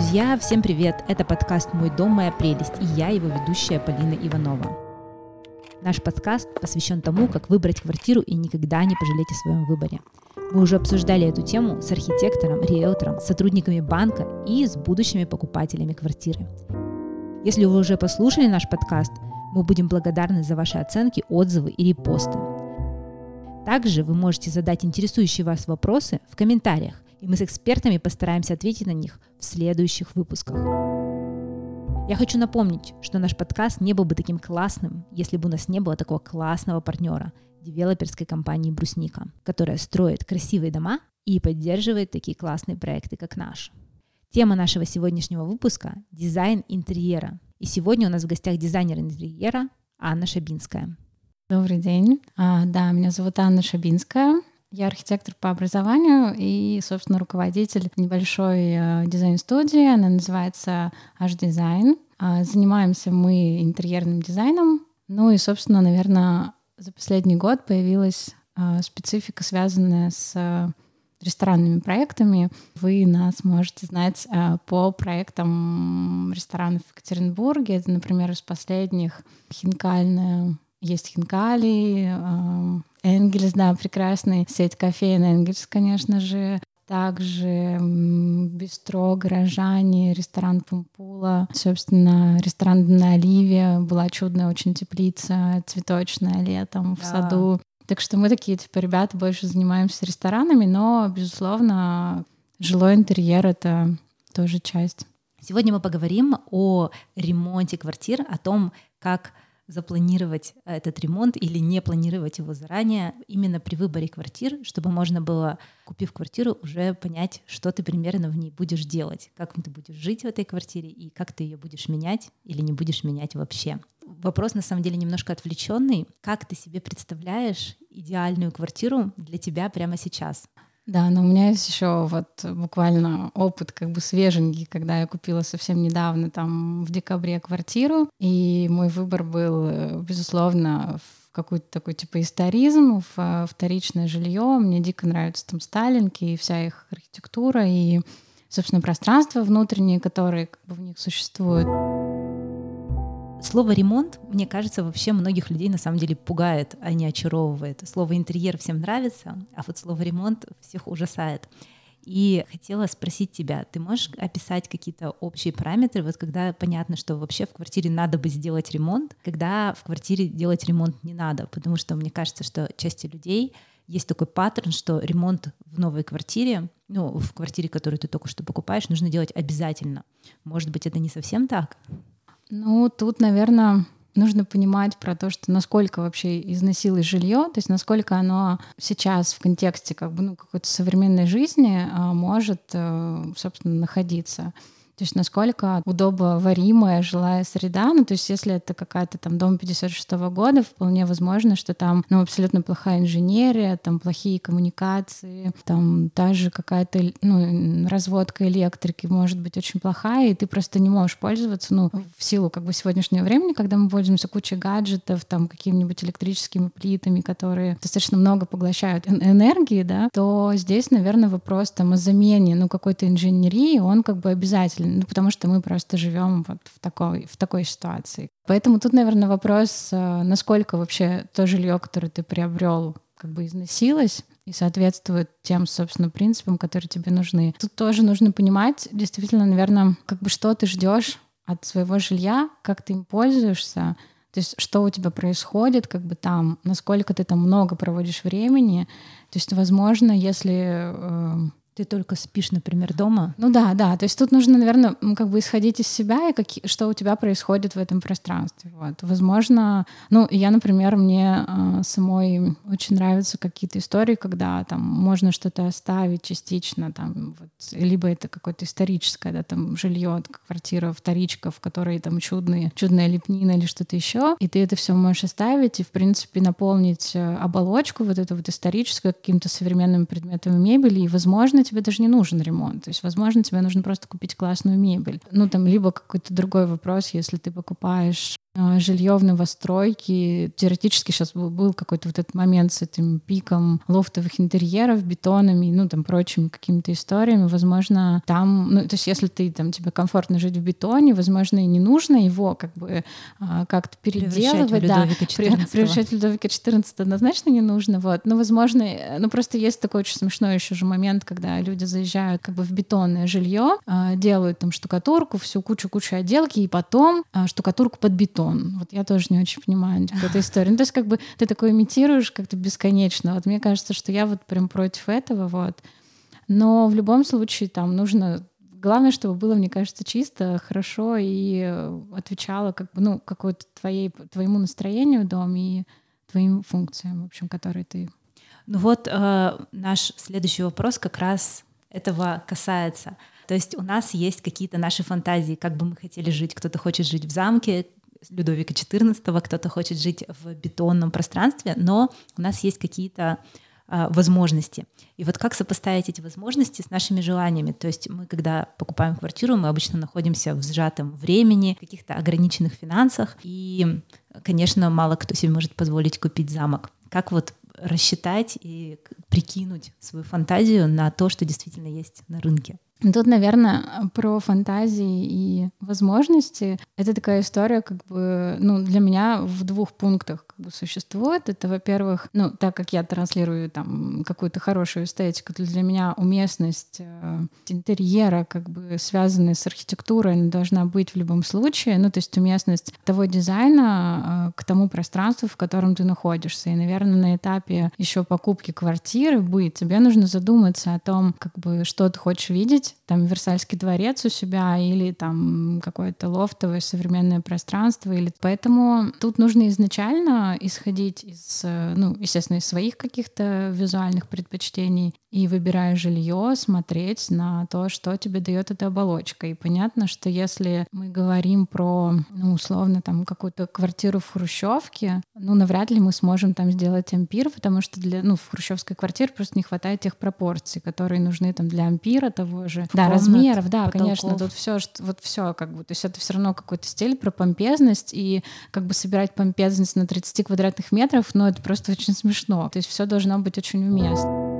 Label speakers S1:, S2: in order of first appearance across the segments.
S1: Друзья, всем привет! Это подкаст «Мой дом, моя прелесть» и я, его ведущая Полина Иванова. Наш подкаст посвящен тому, как выбрать квартиру и никогда не пожалеть о своем выборе. Мы уже обсуждали эту тему с архитектором, риэлтором, сотрудниками банка и с будущими покупателями квартиры. Если вы уже послушали наш подкаст, мы будем благодарны за ваши оценки, отзывы и репосты. Также вы можете задать интересующие вас вопросы в комментариях, и мы с экспертами постараемся ответить на них в следующих выпусках. Я хочу напомнить, что наш подкаст не был бы таким классным, если бы у нас не было такого классного партнера – девелоперской компании «Брусника», которая строит красивые дома и поддерживает такие классные проекты, как наш. Тема нашего сегодняшнего выпуска – дизайн интерьера. И сегодня у нас в гостях дизайнер интерьера Анна Шабинская.
S2: Добрый день. А, да, меня зовут Анна Шабинская. Я архитектор по образованию и, собственно, руководитель небольшой э, дизайн-студии. Она называется H-Design. Э, занимаемся мы интерьерным дизайном. Ну и, собственно, наверное, за последний год появилась э, специфика, связанная с э, ресторанными проектами. Вы нас можете знать по проектам ресторанов в Екатеринбурге. Это, например, из последних Хинкальная есть Хинкали, э, Энгельс, да, прекрасный сеть кофеин Энгельс, конечно же. Также бистро, горожане, ресторан Пумпула, собственно, ресторан на Оливе, была чудная очень теплица, цветочная летом в да. саду. Так что мы такие, типа, ребята больше занимаемся ресторанами, но, безусловно, жилой интерьер — это тоже часть.
S1: Сегодня мы поговорим о ремонте квартир, о том, как запланировать э, этот ремонт или не планировать его заранее именно при выборе квартир, чтобы можно было, купив квартиру, уже понять, что ты примерно в ней будешь делать, как ты будешь жить в этой квартире и как ты ее будешь менять или не будешь менять вообще. Вопрос на самом деле немножко отвлеченный. Как ты себе представляешь идеальную квартиру для тебя прямо сейчас?
S2: Да, но у меня есть еще вот буквально опыт как бы свеженький, когда я купила совсем недавно, там в декабре квартиру, и мой выбор был, безусловно, в какой-то такой типа историзм, в вторичное жилье. Мне дико нравятся там сталинки и вся их архитектура, и, собственно, пространство внутреннее, которое как бы в них существует.
S1: Слово ремонт, мне кажется, вообще многих людей на самом деле пугает, а не очаровывает. Слово интерьер всем нравится, а вот слово ремонт всех ужасает. И хотела спросить тебя, ты можешь описать какие-то общие параметры, вот когда понятно, что вообще в квартире надо бы сделать ремонт, когда в квартире делать ремонт не надо, потому что мне кажется, что части людей есть такой паттерн, что ремонт в новой квартире, ну, в квартире, которую ты только что покупаешь, нужно делать обязательно. Может быть, это не совсем так?
S2: Ну, тут, наверное, нужно понимать про то, что насколько вообще износилось жилье, то есть насколько оно сейчас в контексте как бы ну, какой-то современной жизни а, может, э, собственно, находиться. То есть насколько удобоваримая жилая среда. Ну, то есть если это какая-то там дом 56 -го года, вполне возможно, что там ну, абсолютно плохая инженерия, там плохие коммуникации, там даже какая-то ну, разводка электрики может быть очень плохая, и ты просто не можешь пользоваться, ну, в силу как бы сегодняшнего времени, когда мы пользуемся кучей гаджетов, там какими-нибудь электрическими плитами, которые достаточно много поглощают энергии, да, то здесь, наверное, вопрос там о замене, ну, какой-то инженерии, он как бы обязательно ну, потому что мы просто живем вот в такой, в такой ситуации. Поэтому тут, наверное, вопрос, э, насколько вообще то жилье, которое ты приобрел, как бы износилось и соответствует тем, собственно, принципам, которые тебе нужны. Тут тоже нужно понимать, действительно, наверное, как бы что ты ждешь от своего жилья, как ты им пользуешься, то есть что у тебя происходит, как бы там, насколько ты там много проводишь времени. То есть, возможно, если э,
S1: ты только спишь, например, дома.
S2: Ну да, да. То есть тут нужно, наверное, как бы исходить из себя и какие, что у тебя происходит в этом пространстве. Вот. Возможно, ну я, например, мне э, самой очень нравятся какие-то истории, когда там можно что-то оставить частично, там вот, либо это какое-то историческое, да, там жилье, квартира, вторичка, в которой там чудные, чудная лепнина или что-то еще, и ты это все можешь оставить и в принципе наполнить э, оболочку вот эту вот историческую какими-то современными предметами мебели, и возможно, тебе даже не нужен ремонт. То есть, возможно, тебе нужно просто купить классную мебель. Ну, там, либо какой-то другой вопрос, если ты покупаешь жилье в новостройке. Теоретически сейчас был какой-то вот этот момент с этим пиком лофтовых интерьеров, бетонами, ну, там, прочими какими-то историями. Возможно, там, ну, то есть если ты, там, тебе комфортно жить в бетоне, возможно, и не нужно его как бы а, как-то переделывать.
S1: Да,
S2: превращать в Людовика XIV однозначно не нужно, вот. Но, возможно, ну, просто есть такой очень смешной еще же момент, когда люди заезжают как бы в бетонное жилье, а, делают там штукатурку, всю кучу-кучу отделки, и потом штукатурку под бетон бетон. Вот я тоже не очень понимаю типа, эту историю. Ну, то есть как бы ты такое имитируешь как-то бесконечно. Вот мне кажется, что я вот прям против этого, вот. Но в любом случае там нужно Главное, чтобы было, мне кажется, чисто, хорошо и отвечало как бы, ну, какой-то твоей, твоему настроению дом и твоим функциям, в общем, которые ты...
S1: Ну вот э, наш следующий вопрос как раз этого касается. То есть у нас есть какие-то наши фантазии, как бы мы хотели жить. Кто-то хочет жить в замке, Людовика XIV, кто-то хочет жить в бетонном пространстве, но у нас есть какие-то а, возможности. И вот как сопоставить эти возможности с нашими желаниями? То есть мы, когда покупаем квартиру, мы обычно находимся в сжатом времени, в каких-то ограниченных финансах, и, конечно, мало кто себе может позволить купить замок. Как вот рассчитать и прикинуть свою фантазию на то, что действительно есть на рынке?
S2: Тут, наверное, про фантазии и возможности. Это такая история, как бы, ну, для меня в двух пунктах как бы существует. Это, во-первых, ну, так как я транслирую там какую-то хорошую эстетику, то для меня уместность э, интерьера, как бы связанная с архитектурой, она должна быть в любом случае. Ну, то есть уместность того дизайна э, к тому пространству, в котором ты находишься. И, наверное, на этапе еще покупки квартиры быть, тебе нужно задуматься о том, как бы, что ты хочешь видеть, иметь там Версальский дворец у себя или там какое-то лофтовое современное пространство. Или... Поэтому тут нужно изначально исходить из, ну, естественно, из своих каких-то визуальных предпочтений и выбирая жилье, смотреть на то, что тебе дает эта оболочка. И понятно, что если мы говорим про, ну, условно, там какую-то квартиру в Хрущевке, ну, навряд ли мы сможем там сделать ампир, потому что для, ну, в хрущевской квартире просто не хватает тех пропорций, которые нужны там для ампира того же. Да, Комнат, размеров, да, потолков. конечно, тут все, вот все как бы, то есть это все равно какой-то стиль про помпезность и как бы собирать помпезность на 30 квадратных метров, но это просто очень смешно. То есть все должно быть очень уместно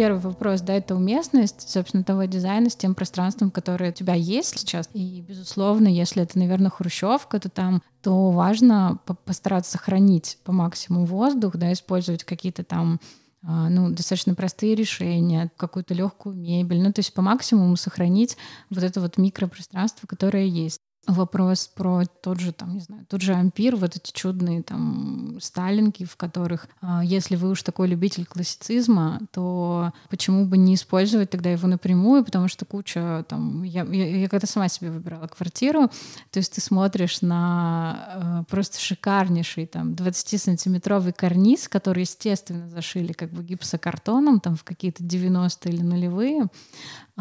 S2: первый вопрос, да, это уместность, собственно, того дизайна с тем пространством, которое у тебя есть сейчас. И, безусловно, если это, наверное, хрущевка, то там то важно постараться сохранить по максимуму воздух, да, использовать какие-то там ну, достаточно простые решения, какую-то легкую мебель, ну, то есть по максимуму сохранить вот это вот микропространство, которое есть вопрос про тот же, там, не знаю, тот же ампир, вот эти чудные там сталинки, в которых, а, если вы уж такой любитель классицизма, то почему бы не использовать тогда его напрямую, потому что куча там, я, я, я когда сама себе выбирала квартиру, то есть ты смотришь на э, просто шикарнейший там 20-сантиметровый карниз, который, естественно, зашили как бы гипсокартоном там в какие-то 90-е или нулевые,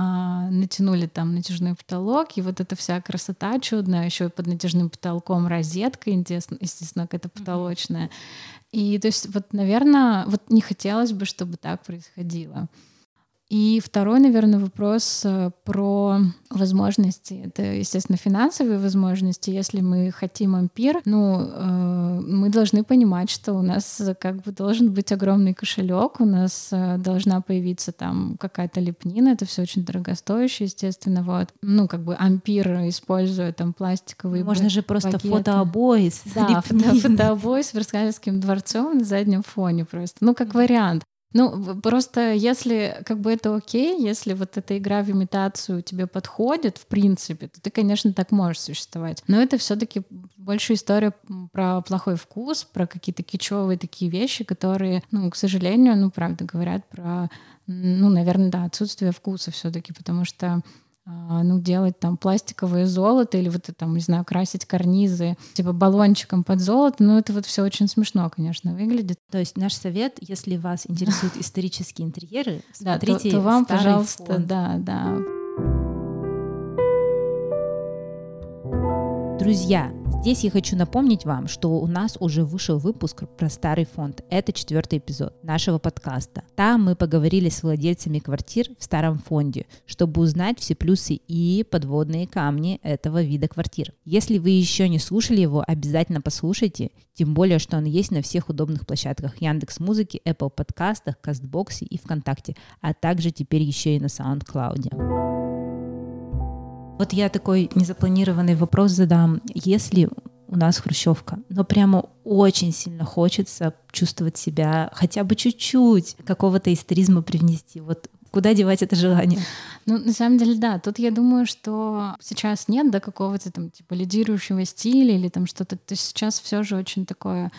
S2: а, натянули там натяжной потолок, и вот эта вся красота чудная, еще под натяжным потолком розетка, естественно, какая-то потолочная. И то есть вот, наверное, вот не хотелось бы, чтобы так происходило. И второй, наверное, вопрос э, про возможности. Это, естественно, финансовые возможности. Если мы хотим ампир, ну, э, мы должны понимать, что у нас как бы должен быть огромный кошелек, у нас э, должна появиться там какая-то лепнина, это все очень дорогостоящее, естественно, вот. Ну, как бы ампир, используя там пластиковые
S1: Можно же просто пакеты. фотообои с
S2: Да, фотообои с Версальским дворцом на заднем фоне просто. Ну, как вариант. Ну, просто если как бы это окей, если вот эта игра в имитацию тебе подходит, в принципе, то ты, конечно, так можешь существовать. Но это все таки больше история про плохой вкус, про какие-то кичевые такие вещи, которые, ну, к сожалению, ну, правда, говорят про, ну, наверное, да, отсутствие вкуса все таки потому что ну, делать там пластиковое золото или вот там, не знаю, красить карнизы типа баллончиком под золото, ну, это вот все очень смешно, конечно, выглядит.
S1: То есть наш совет, если вас интересуют исторические интерьеры, смотрите
S2: да, то, то вам, пожалуйста, фонд. да, да.
S1: Друзья, Здесь я хочу напомнить вам, что у нас уже вышел выпуск про старый фонд. Это четвертый эпизод нашего подкаста. Там мы поговорили с владельцами квартир в старом фонде, чтобы узнать все плюсы и подводные камни этого вида квартир. Если вы еще не слушали его, обязательно послушайте, тем более, что он есть на всех удобных площадках Яндекс Музыки, Apple подкастах, Кастбоксе и ВКонтакте, а также теперь еще и на SoundCloud. Вот я такой незапланированный вопрос задам. Если у нас хрущевка, но прямо очень сильно хочется чувствовать себя хотя бы чуть-чуть какого-то историзма привнести. Вот куда девать это желание?
S2: Ну, на самом деле, да. Тут я думаю, что сейчас нет до какого-то там типа лидирующего стиля или там что-то. То есть сейчас все же очень такое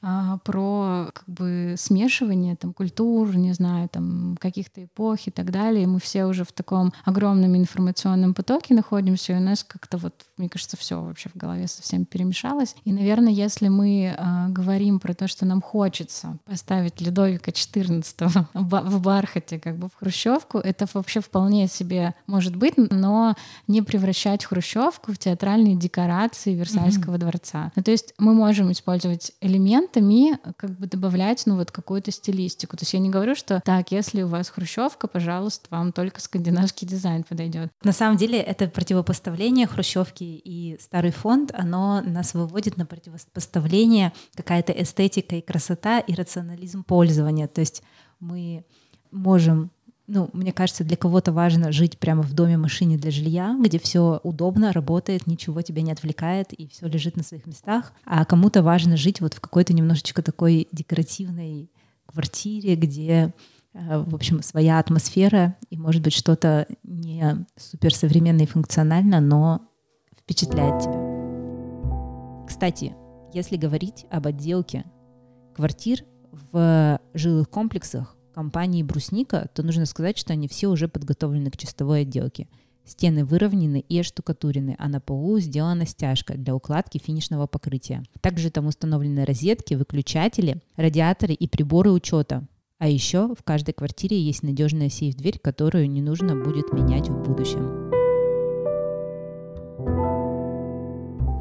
S2: а, про как бы смешивание там культур, не знаю, там каких-то эпох и так далее. И мы все уже в таком огромном информационном потоке находимся, и у нас как-то вот, мне кажется, все вообще в голове совсем перемешалось. И, наверное, если мы а, говорим про то, что нам хочется поставить Людовика XIV в бархате, как бы в хрущевку, это вообще вполне себе может быть, но не превращать хрущевку в театральные декорации Версальского mm-hmm. дворца. Ну, то есть мы можем использовать элемент элементами как бы добавлять, ну, вот какую-то стилистику. То есть я не говорю, что так, если у вас хрущевка, пожалуйста, вам только скандинавский дизайн подойдет.
S1: На самом деле это противопоставление хрущевки и старый фонд, оно нас выводит на противопоставление какая-то эстетика и красота и рационализм пользования. То есть мы можем ну, мне кажется, для кого-то важно жить прямо в доме, машине для жилья, где все удобно, работает, ничего тебя не отвлекает и все лежит на своих местах. А кому-то важно жить вот в какой-то немножечко такой декоративной квартире, где э, в общем, своя атмосфера и, может быть, что-то не суперсовременное и функционально, но впечатляет тебя. Кстати, если говорить об отделке квартир в жилых комплексах, компании «Брусника», то нужно сказать, что они все уже подготовлены к чистовой отделке. Стены выровнены и оштукатурены, а на полу сделана стяжка для укладки финишного покрытия. Также там установлены розетки, выключатели, радиаторы и приборы учета. А еще в каждой квартире есть надежная сейф-дверь, которую не нужно будет менять в будущем.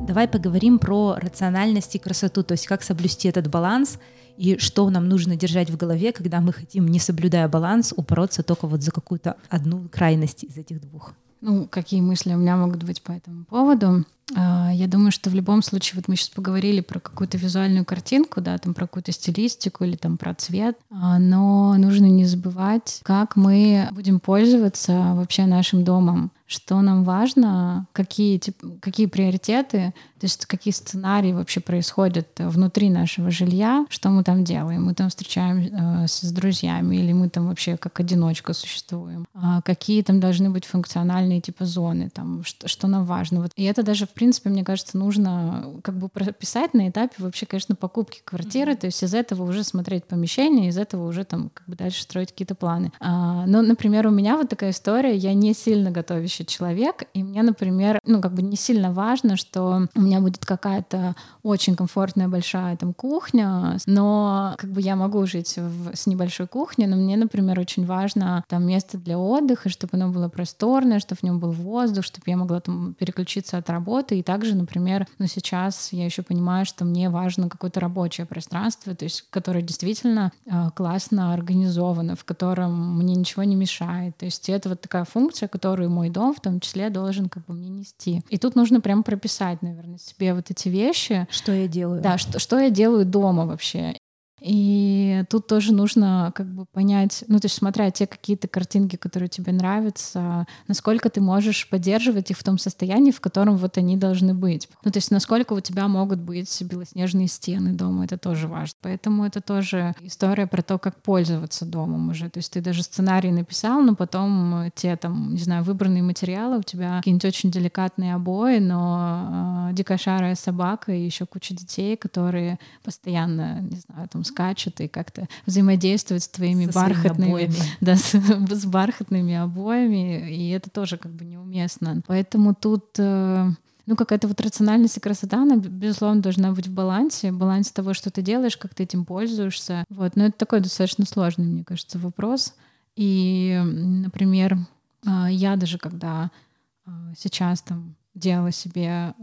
S1: Давай поговорим про рациональность и красоту, то есть как соблюсти этот баланс и что нам нужно держать в голове, когда мы хотим, не соблюдая баланс, упороться только вот за какую-то одну крайность из этих двух.
S2: Ну, какие мысли у меня могут быть по этому поводу? А, я думаю, что в любом случае, вот мы сейчас поговорили про какую-то визуальную картинку, да, там про какую-то стилистику или там про цвет, а, но нужно не забывать, как мы будем пользоваться вообще нашим домом что нам важно, какие, какие приоритеты, то есть какие сценарии вообще происходят внутри нашего жилья, что мы там делаем. Мы там встречаемся э, с друзьями или мы там вообще как одиночка существуем. А какие там должны быть функциональные типа зоны, там, что, что нам важно. Вот. И это даже, в принципе, мне кажется, нужно как бы прописать на этапе вообще, конечно, покупки квартиры, mm-hmm. то есть из этого уже смотреть помещение, из этого уже там как бы дальше строить какие-то планы. А, ну, например, у меня вот такая история, я не сильно готовящая следующий человек, и мне, например, ну, как бы не сильно важно, что у меня будет какая-то очень комфортная большая там кухня, но как бы я могу жить в, с небольшой кухней, но мне, например, очень важно там место для отдыха, чтобы оно было просторное, чтобы в нем был воздух, чтобы я могла там переключиться от работы, и также, например, ну, сейчас я еще понимаю, что мне важно какое-то рабочее пространство, то есть которое действительно э, классно организовано, в котором мне ничего не мешает, то есть это вот такая функция, которую мой дом в том числе должен как бы мне нести. И тут нужно прям прописать, наверное, себе вот эти вещи.
S1: Что я делаю?
S2: Да, что, что я делаю дома вообще. И тут тоже нужно как бы понять, ну, то есть смотря те какие-то картинки, которые тебе нравятся, насколько ты можешь поддерживать их в том состоянии, в котором вот они должны быть. Ну, то есть насколько у тебя могут быть белоснежные стены дома, это тоже важно. Поэтому это тоже история про то, как пользоваться домом уже. То есть ты даже сценарий написал, но потом те там, не знаю, выбранные материалы, у тебя какие-нибудь очень деликатные обои, но э, дикая шарая собака и еще куча детей, которые постоянно, не знаю, там скачут и как-то взаимодействуют с твоими Со бархатными, да, с, с бархатными обоями, и это тоже как бы неуместно. Поэтому тут э, ну, какая-то вот рациональность и красота, она, безусловно, должна быть в балансе, балансе того, что ты делаешь, как ты этим пользуешься. Вот. Но это такой достаточно сложный, мне кажется, вопрос. И, например, э, я даже когда э, сейчас там делала себе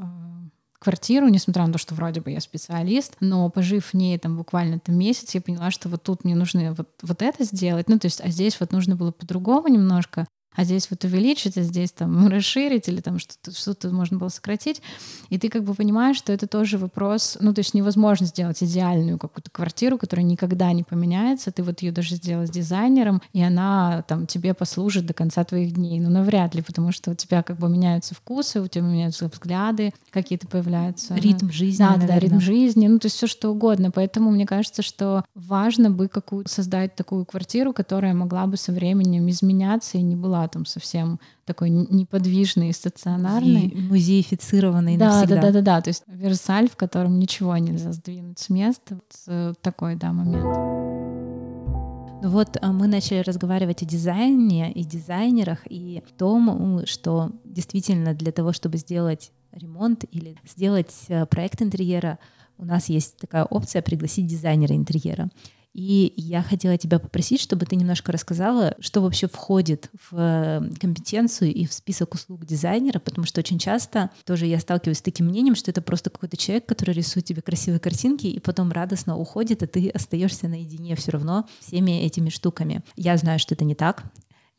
S2: квартиру, несмотря на то, что вроде бы я специалист, но пожив в ней там буквально там месяц, я поняла, что вот тут мне нужно вот, вот это сделать, ну то есть, а здесь вот нужно было по-другому немножко, а здесь вот увеличить, а здесь там расширить или там что-то что можно было сократить. И ты как бы понимаешь, что это тоже вопрос, ну то есть невозможно сделать идеальную какую-то квартиру, которая никогда не поменяется, ты вот ее даже сделал с дизайнером, и она там тебе послужит до конца твоих дней. Ну навряд ли, потому что у тебя как бы меняются вкусы, у тебя меняются взгляды, какие-то появляются.
S1: Ритм жизни.
S2: Да, наверное. да, ритм жизни, ну то есть все что угодно. Поэтому мне кажется, что важно бы какую создать такую квартиру, которая могла бы со временем изменяться и не была там совсем такой неподвижный и стационарный.
S1: Музеифицированный
S2: да,
S1: навсегда.
S2: Да, да, да, да. То есть Версаль, в котором ничего нельзя сдвинуть с места. Вот э, такой, да, момент.
S1: Ну вот а, мы начали разговаривать о дизайне и дизайнерах, и о том, что действительно для того, чтобы сделать ремонт или сделать э, проект интерьера, у нас есть такая опция пригласить дизайнера интерьера. И я хотела тебя попросить, чтобы ты немножко рассказала, что вообще входит в э, компетенцию и в список услуг дизайнера, потому что очень часто тоже я сталкиваюсь с таким мнением, что это просто какой-то человек, который рисует тебе красивые картинки и потом радостно уходит, а ты остаешься наедине все равно всеми этими штуками. Я знаю, что это не так,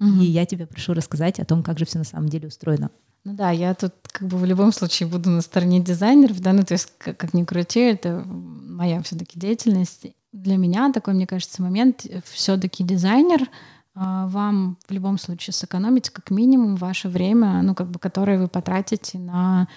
S1: угу. и я тебя прошу рассказать о том, как же все на самом деле устроено.
S2: Ну да, я тут как бы в любом случае буду на стороне дизайнеров, да, ну то есть как, как ни крути, это моя все-таки деятельность для меня такой, мне кажется, момент все-таки дизайнер а, вам в любом случае сэкономить как минимум ваше время, ну, как бы, которое вы потратите на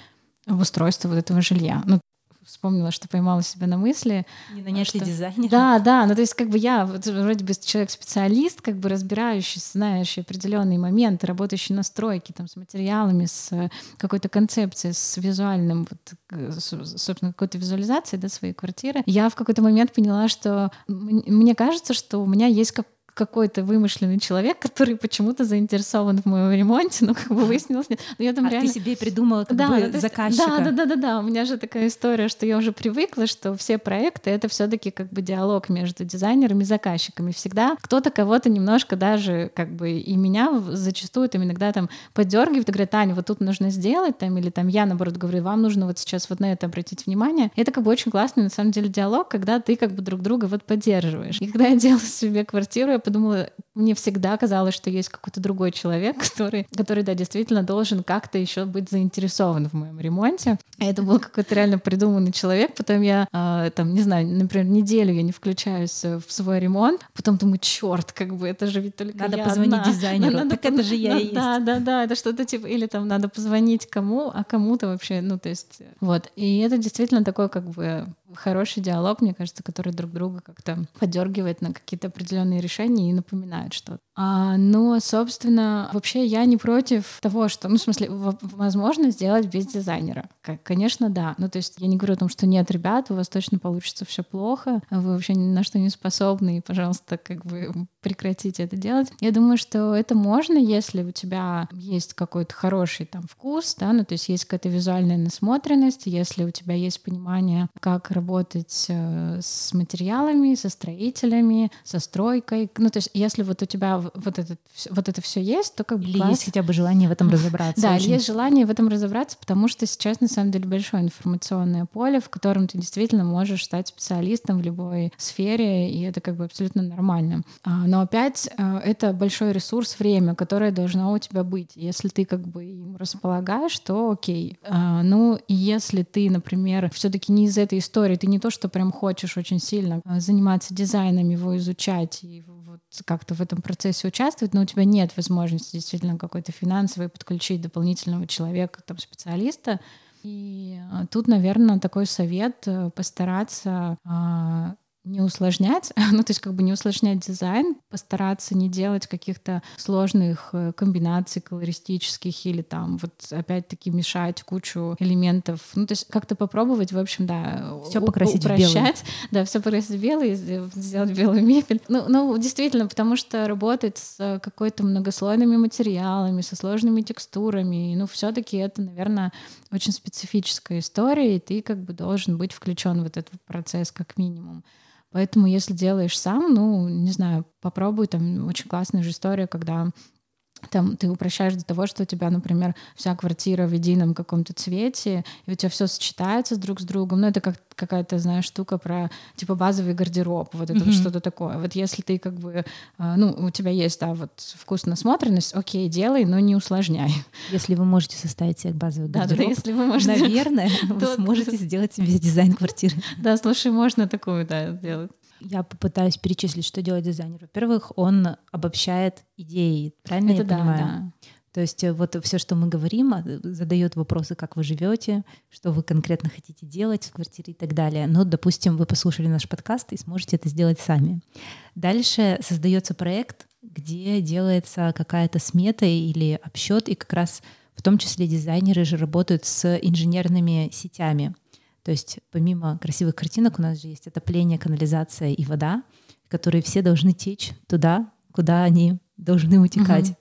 S2: обустройство вот этого жилья. Ну, вспомнила, что поймала себя на мысли.
S1: Не нанять
S2: что...
S1: дизайнера?
S2: Да, да, ну то есть как бы я вот, вроде бы человек-специалист, как бы разбирающий, знающий определенные моменты, работающий на стройке, там, с материалами, с э, какой-то концепцией, с визуальным, вот, собственно, какой-то визуализацией да, своей квартиры. Я в какой-то момент поняла, что мне кажется, что у меня есть как какой-то вымышленный человек, который почему-то заинтересован в моем ремонте, но как бы выяснилось нет. Но
S1: я там а реально... ты себе придумала как да, бы есть, заказчика.
S2: Да, да, да, да, да. У меня же такая история, что я уже привыкла, что все проекты это все-таки как бы диалог между дизайнерами и заказчиками. Всегда кто-то кого-то немножко даже как бы и меня зачастую там иногда там поддергивает и говорит, Таня, вот тут нужно сделать там или там я наоборот говорю, вам нужно вот сейчас вот на это обратить внимание. И это как бы очень классный на самом деле диалог, когда ты как бы друг друга вот поддерживаешь. И когда я делала себе квартиру, я подумала, мне всегда казалось, что есть какой-то другой человек, который, который, да, действительно должен как-то еще быть заинтересован в моем ремонте. И это был какой-то реально придуманный человек. Потом я, э, там, не знаю, например, неделю я не включаюсь в свой ремонт, потом думаю, черт, как бы это же ведь только
S1: надо
S2: я
S1: позвонить
S2: одна.
S1: дизайнеру. Надо, так это же я и есть.
S2: Да, да, да, это что-то типа, или там надо позвонить кому, а кому-то вообще, ну то есть, вот. И это действительно такой как бы хороший диалог, мне кажется, который друг друга как-то подергивает на какие-то определенные решения и напоминает что-то. А, но, собственно, вообще я не против того, что, ну, в смысле, возможно сделать без дизайнера. Конечно, да. Ну, то есть я не говорю о том, что нет, ребят, у вас точно получится все плохо, вы вообще ни на что не способны, и, пожалуйста, как бы прекратите это делать. Я думаю, что это можно, если у тебя есть какой-то хороший там вкус, да, ну, то есть есть какая-то визуальная насмотренность, если у тебя есть понимание, как работать э, с материалами, со строителями, со стройкой. Ну, то есть если вот у тебя вот, этот, вот это все есть, то как бы
S1: Или класс. есть хотя бы желание в этом разобраться.
S2: Да, очень. есть желание в этом разобраться, потому что сейчас на самом деле большое информационное поле, в котором ты действительно можешь стать специалистом в любой сфере, и это как бы абсолютно нормально. А, но опять э, это большой ресурс, время, которое должно у тебя быть. Если ты как бы им располагаешь, то окей. А, ну, если ты, например, все-таки не из этой истории. Ты не то, что прям хочешь очень сильно а, заниматься дизайном, его изучать и как-то в этом процессе участвовать, но у тебя нет возможности действительно какой-то финансовой подключить дополнительного человека, там, специалиста. И а, тут, наверное, такой совет э, постараться а, не усложнять, ну то есть как бы не усложнять дизайн, постараться не делать каких-то сложных э, комбинаций колористических или там вот опять-таки мешать кучу элементов, ну то есть как-то попробовать, в общем, да,
S1: все покрасить упрощать, в белый.
S2: да, все покрасить в белый, сделать белую мебель. Ну, ну действительно, потому что работать с какой-то многослойными материалами, со сложными текстурами, ну все-таки это, наверное, очень специфическая история, и ты как бы должен быть включен в этот процесс как минимум. Поэтому, если делаешь сам, ну, не знаю, попробуй, там очень классная же история, когда там ты упрощаешь до того, что у тебя, например, вся квартира в едином каком-то цвете, и у тебя все сочетается друг с другом. Ну, это как какая-то, знаешь, штука про типа базовый гардероб, вот это mm-hmm. вот что-то такое. Вот если ты как бы, а, ну, у тебя есть, да, вот вкус насмотренность, окей, делай, но не усложняй.
S1: Если вы можете составить себе базовый гардероб,
S2: да, да, если вы можете,
S1: наверное, вы сможете сделать себе дизайн квартиры.
S2: Да, слушай, можно такую, да, сделать.
S1: Я попытаюсь перечислить, что делает дизайнер. Во-первых, он обобщает идеи, правильно
S2: Это
S1: я
S2: да,
S1: понимаю?
S2: Да.
S1: То есть э, вот все, что мы говорим, а, задает вопросы, как вы живете, что вы конкретно хотите делать в квартире и так далее. Но, допустим, вы послушали наш подкаст и сможете это сделать сами. Дальше создается проект, где делается какая-то смета или обсчет, и как раз в том числе дизайнеры же работают с инженерными сетями. То есть помимо красивых картинок у нас же есть отопление, канализация и вода, которые все должны течь туда, куда они должны утекать. Угу.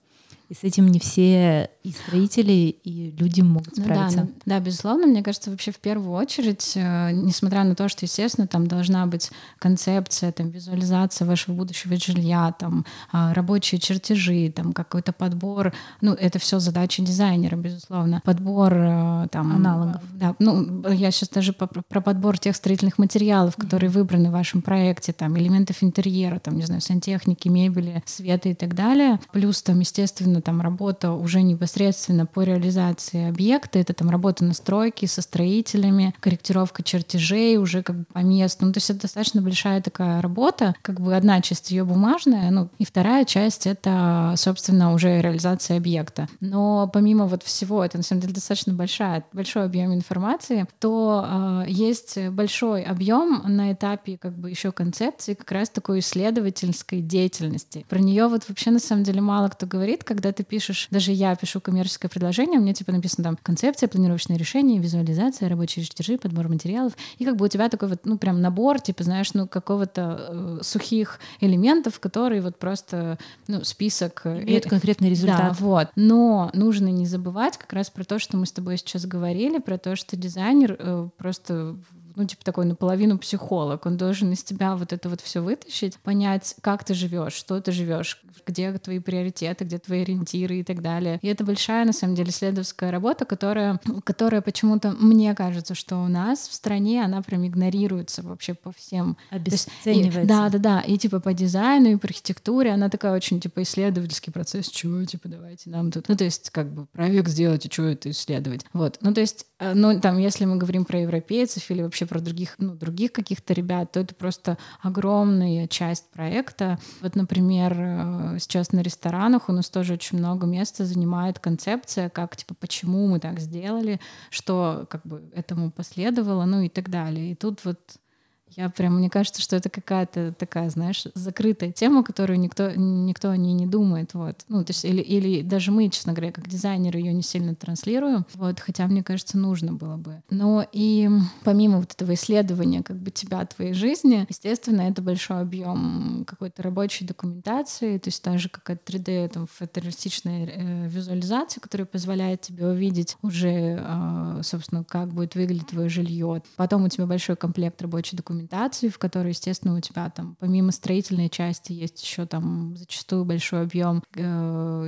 S1: И с этим не все и строители, и люди могут справиться.
S2: Ну, да, ну, да, безусловно, мне кажется, вообще в первую очередь, э, несмотря на то, что, естественно, там должна быть концепция, там, визуализация вашего будущего жилья, там, э, рабочие чертежи, там, какой-то подбор, ну, это все задача дизайнера, безусловно. Подбор э, там...
S1: Аналогов.
S2: Да, ну, я сейчас даже про подбор тех строительных материалов, которые выбраны в вашем проекте, там, элементов интерьера, там, не знаю, сантехники, мебели, света и так далее. Плюс там, естественно, именно там работа уже непосредственно по реализации объекта, это там работа на стройке со строителями, корректировка чертежей уже как бы по месту. Ну, то есть это достаточно большая такая работа, как бы одна часть ее бумажная, ну и вторая часть это, собственно, уже реализация объекта. Но помимо вот всего, это на самом деле достаточно большая, большой объем информации, то э, есть большой объем на этапе как бы еще концепции как раз такой исследовательской деятельности. Про нее вот вообще на самом деле мало кто говорит, когда когда ты пишешь, даже я пишу коммерческое предложение, у меня типа написано там концепция, планировочное решение, визуализация, рабочие чертежи, подбор материалов. И как бы у тебя такой вот, ну, прям набор, типа, знаешь, ну, какого-то э, сухих элементов, которые вот просто, ну, список.
S1: Э, и это конкретный результат.
S2: Да, вот. Но нужно не забывать как раз про то, что мы с тобой сейчас говорили, про то, что дизайнер э, просто ну, типа такой наполовину психолог. Он должен из тебя вот это вот все вытащить, понять, как ты живешь, что ты живешь, где твои приоритеты, где твои ориентиры и так далее. И это большая, на самом деле, исследовательская работа, которая, которая почему-то, мне кажется, что у нас в стране она прям игнорируется вообще по всем.
S1: Обесценивается.
S2: И, да, да, да. И типа по дизайну, и по архитектуре она такая очень, типа, исследовательский процесс. Чего, типа, давайте нам тут... Ну, то есть, как бы, проект сделать, и что это исследовать? Вот. Ну, то есть, ну, там, если мы говорим про европейцев или вообще про других, ну, других каких-то ребят, то это просто огромная часть проекта. Вот, например, э, сейчас на ресторанах у нас тоже очень много места занимает концепция, как, типа, почему мы так сделали, что как бы этому последовало, ну и так далее. И тут вот я прям, мне кажется, что это какая-то такая, знаешь, закрытая тема, которую никто, никто о ней не думает, вот. Ну, то есть, или, или даже мы, честно говоря, как дизайнеры ее не сильно транслируем, вот, хотя, мне кажется, нужно было бы. Но и помимо вот этого исследования как бы тебя, твоей жизни, естественно, это большой объем какой-то рабочей документации, то есть даже какая-то 3D, там, фотореалистичная э, визуализация, которая позволяет тебе увидеть уже, э, собственно, как будет выглядеть твое жилье. Потом у тебя большой комплект рабочей документации, документации, в которой, естественно, у тебя там помимо строительной части есть еще там зачастую большой объем э,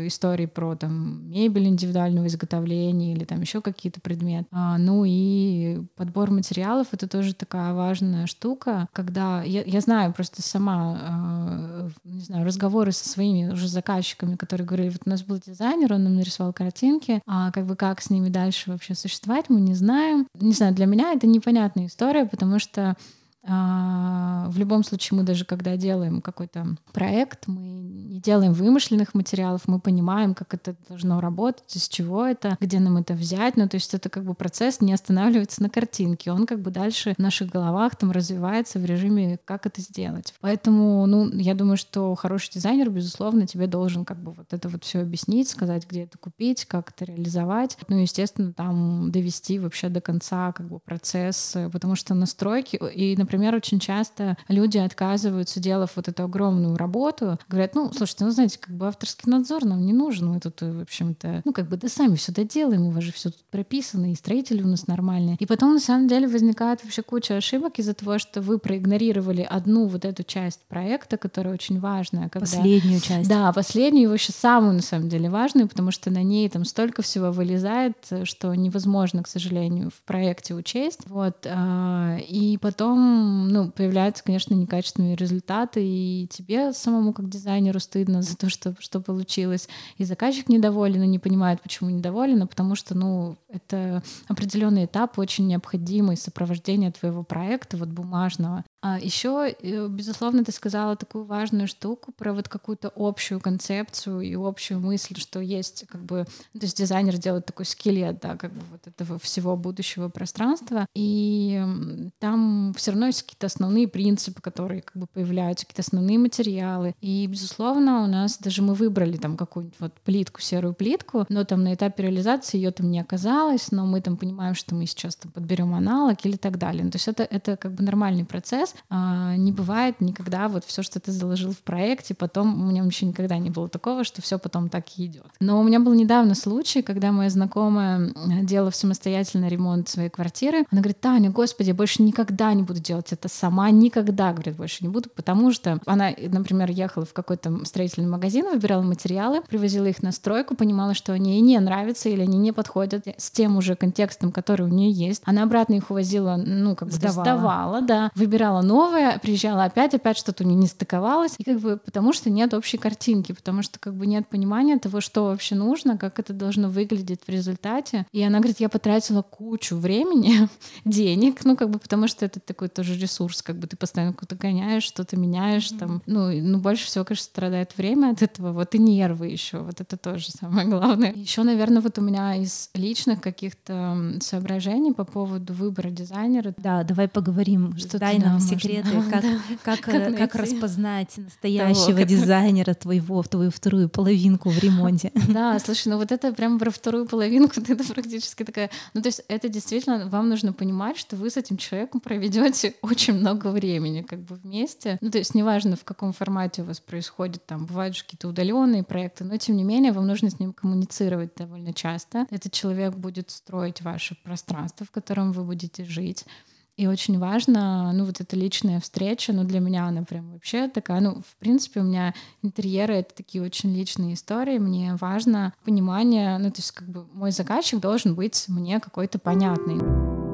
S2: историй про там мебель индивидуального изготовления или там еще какие-то предметы. А, ну и подбор материалов это тоже такая важная штука, когда я, я знаю просто сама, э, не знаю, разговоры со своими уже заказчиками, которые говорили, вот у нас был дизайнер, он нам нарисовал картинки, а как бы как с ними дальше вообще существовать, мы не знаем. Не знаю, для меня это непонятная история, потому что в любом случае, мы даже когда делаем какой-то проект, мы не делаем вымышленных материалов, мы понимаем, как это должно работать, из чего это, где нам это взять. Ну, то есть это как бы процесс не останавливается на картинке, он как бы дальше в наших головах там развивается в режиме, как это сделать. Поэтому, ну, я думаю, что хороший дизайнер, безусловно, тебе должен как бы вот это вот все объяснить, сказать, где это купить, как это реализовать. Ну, естественно, там довести вообще до конца как бы процесс, потому что настройки и, например, например, очень часто люди отказываются, делав вот эту огромную работу, говорят, ну, слушайте, ну, знаете, как бы авторский надзор нам не нужен, мы тут, в общем-то, ну, как бы, да сами все доделаем, у вас же все тут прописано, и строители у нас нормальные. И потом, на самом деле, возникает вообще куча ошибок из-за того, что вы проигнорировали одну вот эту часть проекта, которая очень важная.
S1: Когда... Последнюю часть.
S2: Да, последнюю, вообще самую, на самом деле, важную, потому что на ней там столько всего вылезает, что невозможно, к сожалению, в проекте учесть. Вот. А, и потом, ну, появляются, конечно, некачественные результаты, и тебе самому как дизайнеру стыдно за то, что, что получилось. И заказчик недоволен, и не понимает, почему недоволен, а потому что, ну, это определенный этап, очень необходимый сопровождения твоего проекта, вот бумажного. А еще, э, безусловно, ты сказала такую важную штуку про вот какую-то общую концепцию и общую мысль, что есть как бы, то есть дизайнер делает такой скелет, да, как бы вот этого всего будущего пространства, и там все равно есть какие-то основные принципы, которые как бы появляются, какие-то основные материалы, и, безусловно, у нас даже мы выбрали там какую-нибудь вот плитку, серую плитку, но там на этапе реализации ее там не оказалось, но мы там понимаем, что мы сейчас там подберем аналог или так далее. Ну, то есть это, это как бы нормальный процесс. А, не бывает никогда вот все, что ты заложил в проекте, потом у меня еще никогда не было такого, что все потом так и идет. Но у меня был недавно случай, когда моя знакомая делала самостоятельно ремонт своей квартиры. Она говорит, Таня, господи, я больше никогда не буду делать это сама, никогда, говорит, больше не буду, потому что она, например, ехала в какой-то строительный магазин, выбирала материалы, привозила их на стройку, понимала, что они ей не нравятся или они не подходят с тем уже контекстом, который у нее есть. Она обратно их увозила, ну, как бы сдавала, сдавала да, выбирала новое, приезжала опять, опять что-то у нее не стыковалось, и как бы потому что нет общей картинки, потому что как бы нет понимания того, что вообще нужно, как это должно выглядеть в результате. И она говорит, я потратила кучу времени, денег, ну как бы потому что это такой тоже ресурс, как бы ты постоянно куда-то гоняешь, что-то меняешь, mm-hmm. там, ну, ну больше всего, конечно, страдает время от этого, вот и нервы еще, вот это тоже самое главное. Еще, наверное, вот у меня из личных каких-то соображений по поводу выбора дизайнера.
S1: Да, давай поговорим. Что дай нам секреты, как, как, как, э, как распознать настоящего того, дизайнера твоего, твою вторую половинку в ремонте.
S2: Да, слушай, ну вот это прям про вторую половинку, это практически такая... Ну то есть это действительно, вам нужно понимать, что вы с этим человеком проведете очень много времени как бы вместе. Ну то есть неважно, в каком формате у вас происходит, там бывают же какие-то удаленные проекты, но тем не менее вам нужно с ним коммуницировать довольно часто. Этот человек будет строить ваше пространство, в котором вы будете жить. И очень важно, ну, вот эта личная встреча, ну, для меня она прям вообще такая, ну, в принципе, у меня интерьеры — это такие очень личные истории, мне важно понимание, ну, то есть как бы мой заказчик должен быть мне какой-то понятный.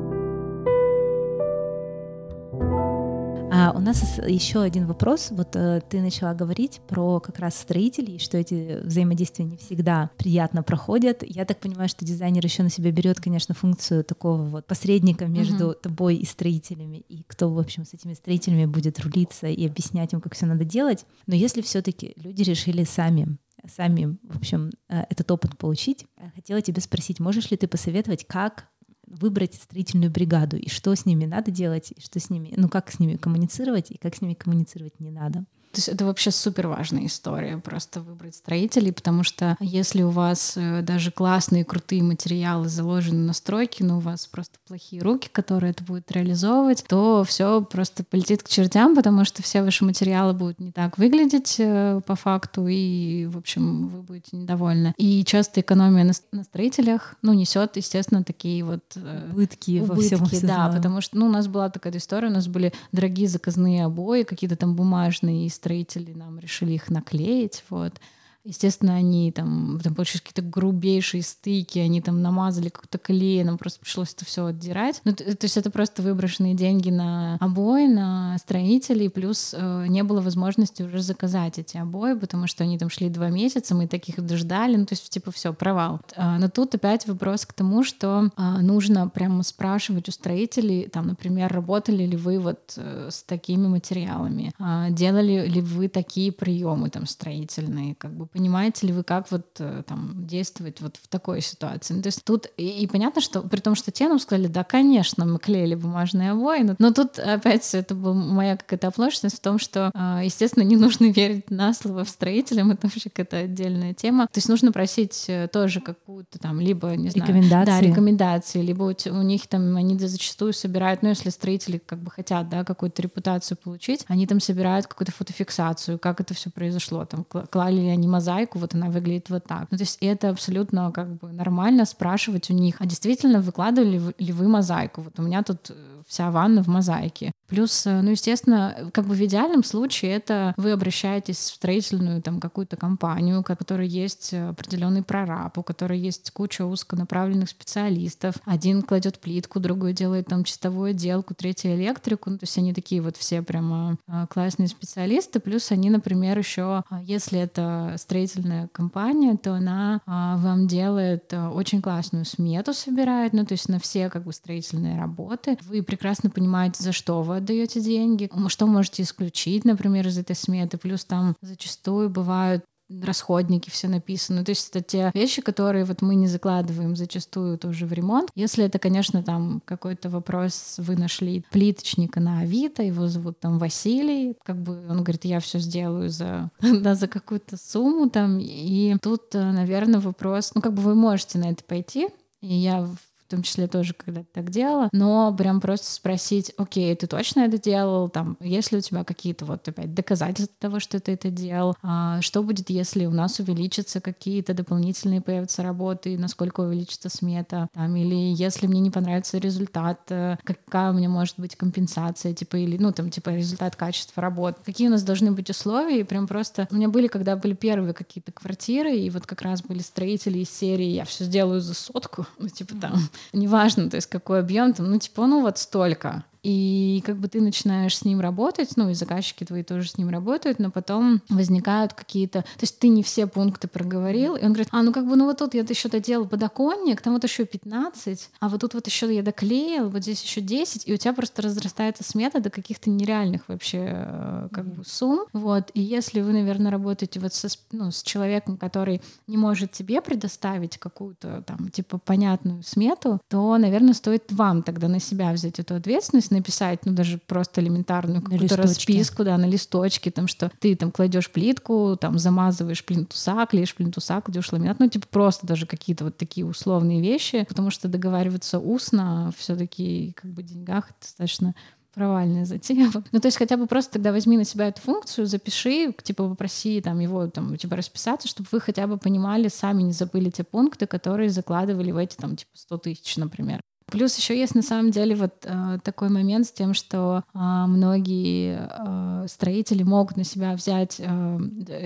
S1: А у нас еще один вопрос. Вот э, ты начала говорить про как раз строителей, что эти взаимодействия не всегда приятно проходят. Я так понимаю, что дизайнер еще на себя берет, конечно, функцию такого вот посредника между uh-huh. тобой и строителями, и кто, в общем, с этими строителями будет рулиться и объяснять им, как все надо делать. Но если все-таки люди решили сами сами, в общем, э, этот опыт получить. Хотела тебя спросить, можешь ли ты посоветовать, как выбрать строительную бригаду и что с ними надо делать, и что с ними, ну как с ними коммуницировать и как с ними коммуницировать не надо.
S2: То есть это вообще супер важная история, просто выбрать строителей, потому что если у вас э, даже классные, крутые материалы заложены на стройке, но у вас просто плохие руки, которые это будут реализовывать, то все просто полетит к чертям, потому что все ваши материалы будут не так выглядеть э, по факту, и, в общем, вы будете недовольны. И часто экономия на, на строителях, ну, несет, естественно, такие вот
S1: э, убытки, убытки во всем.
S2: Да, потому что, ну, у нас была такая история, у нас были дорогие заказные обои, какие-то там бумажные, строители нам решили их наклеить, вот. Естественно, они там, там получились какие-то грубейшие стыки, они там намазали как-то клей, нам просто пришлось это все отдирать. Ну, то, то есть это просто выброшенные деньги на обои, на строителей, плюс э, не было возможности уже заказать эти обои, потому что они там шли два месяца, мы таких дождали, ну то есть типа все, провал. А, но тут опять вопрос к тому, что а, нужно прямо спрашивать у строителей, там, например, работали ли вы вот э, с такими материалами, а, делали ли вы такие приемы там строительные, как бы понимаете ли вы, как вот э, там действовать вот в такой ситуации. Ну, то есть тут и, и понятно, что при том, что те нам сказали, да, конечно, мы клеили бумажные обои, но, но тут опять это была моя какая-то оплошность в том, что, а, естественно, не нужно верить на слово в строителям, это вообще какая-то отдельная тема. То есть нужно просить э, тоже какую-то там либо, не знаю,
S1: рекомендации.
S2: Да, рекомендации, либо у, у них там они зачастую собирают, ну, если строители как бы хотят, да, какую-то репутацию получить, они там собирают какую-то фотофиксацию, как это все произошло, там клали ли они мозаику, вот она выглядит вот так. Ну, то есть это абсолютно как бы нормально спрашивать у них, а действительно выкладывали ли вы мозаику? Вот у меня тут э, вся ванна в мозаике. Плюс, э, ну, естественно, как бы в идеальном случае это вы обращаетесь в строительную там какую-то компанию, у которой есть определенный прораб, у которой есть куча узконаправленных специалистов. Один кладет плитку, другой делает там чистовую отделку, третий электрику. Ну, то есть они такие вот все прямо э, классные специалисты. Плюс они, например, еще, э, если это строительная компания, то она вам делает очень классную смету, собирает, ну, то есть на все как бы строительные работы. Вы прекрасно понимаете, за что вы отдаете деньги, что можете исключить, например, из этой сметы. Плюс там зачастую бывают расходники все написаны. То есть это те вещи, которые вот мы не закладываем зачастую тоже в ремонт. Если это, конечно, там какой-то вопрос, вы нашли плиточника на Авито, его зовут там Василий, как бы он говорит, я все сделаю за, да, за какую-то сумму там. И тут, э, наверное, вопрос, ну как бы вы можете на это пойти, и я в том числе тоже когда-то так делала, но прям просто спросить, окей, ты точно это делал, там, есть ли у тебя какие-то вот опять доказательства того, что ты это делал, а что будет, если у нас увеличатся какие-то дополнительные появятся работы, насколько увеличится смета, там, или если мне не понравится результат, э, какая у меня может быть компенсация, типа, или, ну, там, типа, результат качества работ, какие у нас должны быть условия, и прям просто, у меня были, когда были первые какие-то квартиры, и вот как раз были строители из серии «я все сделаю за сотку», ну, типа, там, неважно, то есть какой объем, там, ну, типа, ну, вот столько. И как бы ты начинаешь с ним работать, ну и заказчики твои тоже с ним работают, но потом возникают какие-то... То есть ты не все пункты проговорил, и он говорит, а, ну как бы, ну вот тут я еще доделал подоконник, там вот еще 15, а вот тут вот еще я доклеил, вот здесь еще 10, и у тебя просто разрастается смета до каких-то нереальных вообще э, как бы сумм. Вот. И если вы, наверное, работаете вот со, ну, с человеком, который не может тебе предоставить какую-то там типа понятную смету, то, наверное, стоит вам тогда на себя взять эту ответственность, написать, ну, даже просто элементарную какую-то расписку, да, на листочке, там, что ты там кладешь плитку, там, замазываешь плинтуса, клеишь плинтуса, кладешь ламинат, ну, типа просто даже какие-то вот такие условные вещи, потому что договариваться устно все таки как бы деньгах достаточно провальная затея. Ну, то есть хотя бы просто тогда возьми на себя эту функцию, запиши, типа попроси там его там типа расписаться, чтобы вы хотя бы понимали, сами не забыли те пункты, которые закладывали в эти там типа 100 тысяч, например. Плюс еще есть на самом деле вот э, такой момент с тем, что э, многие э, строители могут на себя взять э,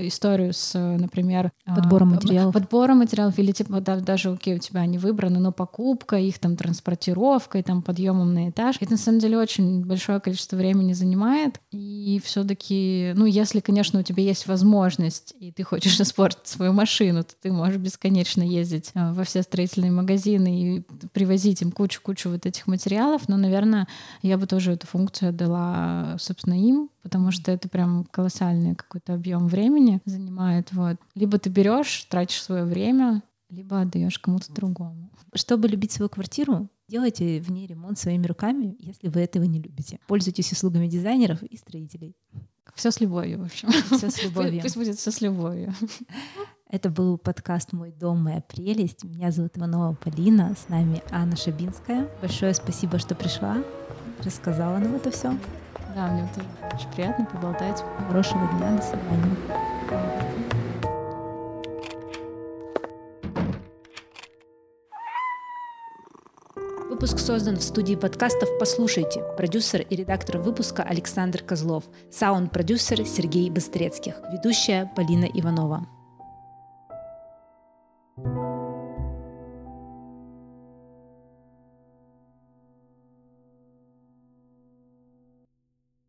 S2: историю с, например,
S1: э, подбором материалов,
S2: подбором материалов или типа да, даже окей у тебя они выбраны, но покупка их там транспортировкой, там подъемом на этаж. Это на самом деле очень большое количество времени занимает. И все-таки, ну если, конечно, у тебя есть возможность и ты хочешь испортить свою машину, то ты можешь бесконечно ездить э, во все строительные магазины и привозить им кучу кучу-кучу вот этих материалов, но, наверное, я бы тоже эту функцию отдала, собственно, им, потому что это прям колоссальный какой-то объем времени занимает. Вот. Либо ты берешь, тратишь свое время, либо отдаешь кому-то другому.
S1: Чтобы любить свою квартиру, делайте в ней ремонт своими руками, если вы этого не любите. Пользуйтесь услугами дизайнеров и строителей.
S2: Все с любовью, в общем.
S1: Все с любовью.
S2: Пусть будет все с любовью.
S1: Это был подкаст «Мой дом, моя прелесть». Меня зовут Иванова Полина, с нами Анна Шабинская. Большое спасибо, что пришла, рассказала нам это все.
S2: Да, мне тоже очень приятно поболтать.
S1: Хорошего дня, до свидания. Выпуск создан в студии подкастов «Послушайте». Продюсер и редактор выпуска Александр Козлов. Саунд-продюсер Сергей Быстрецких. Ведущая Полина Иванова. thank you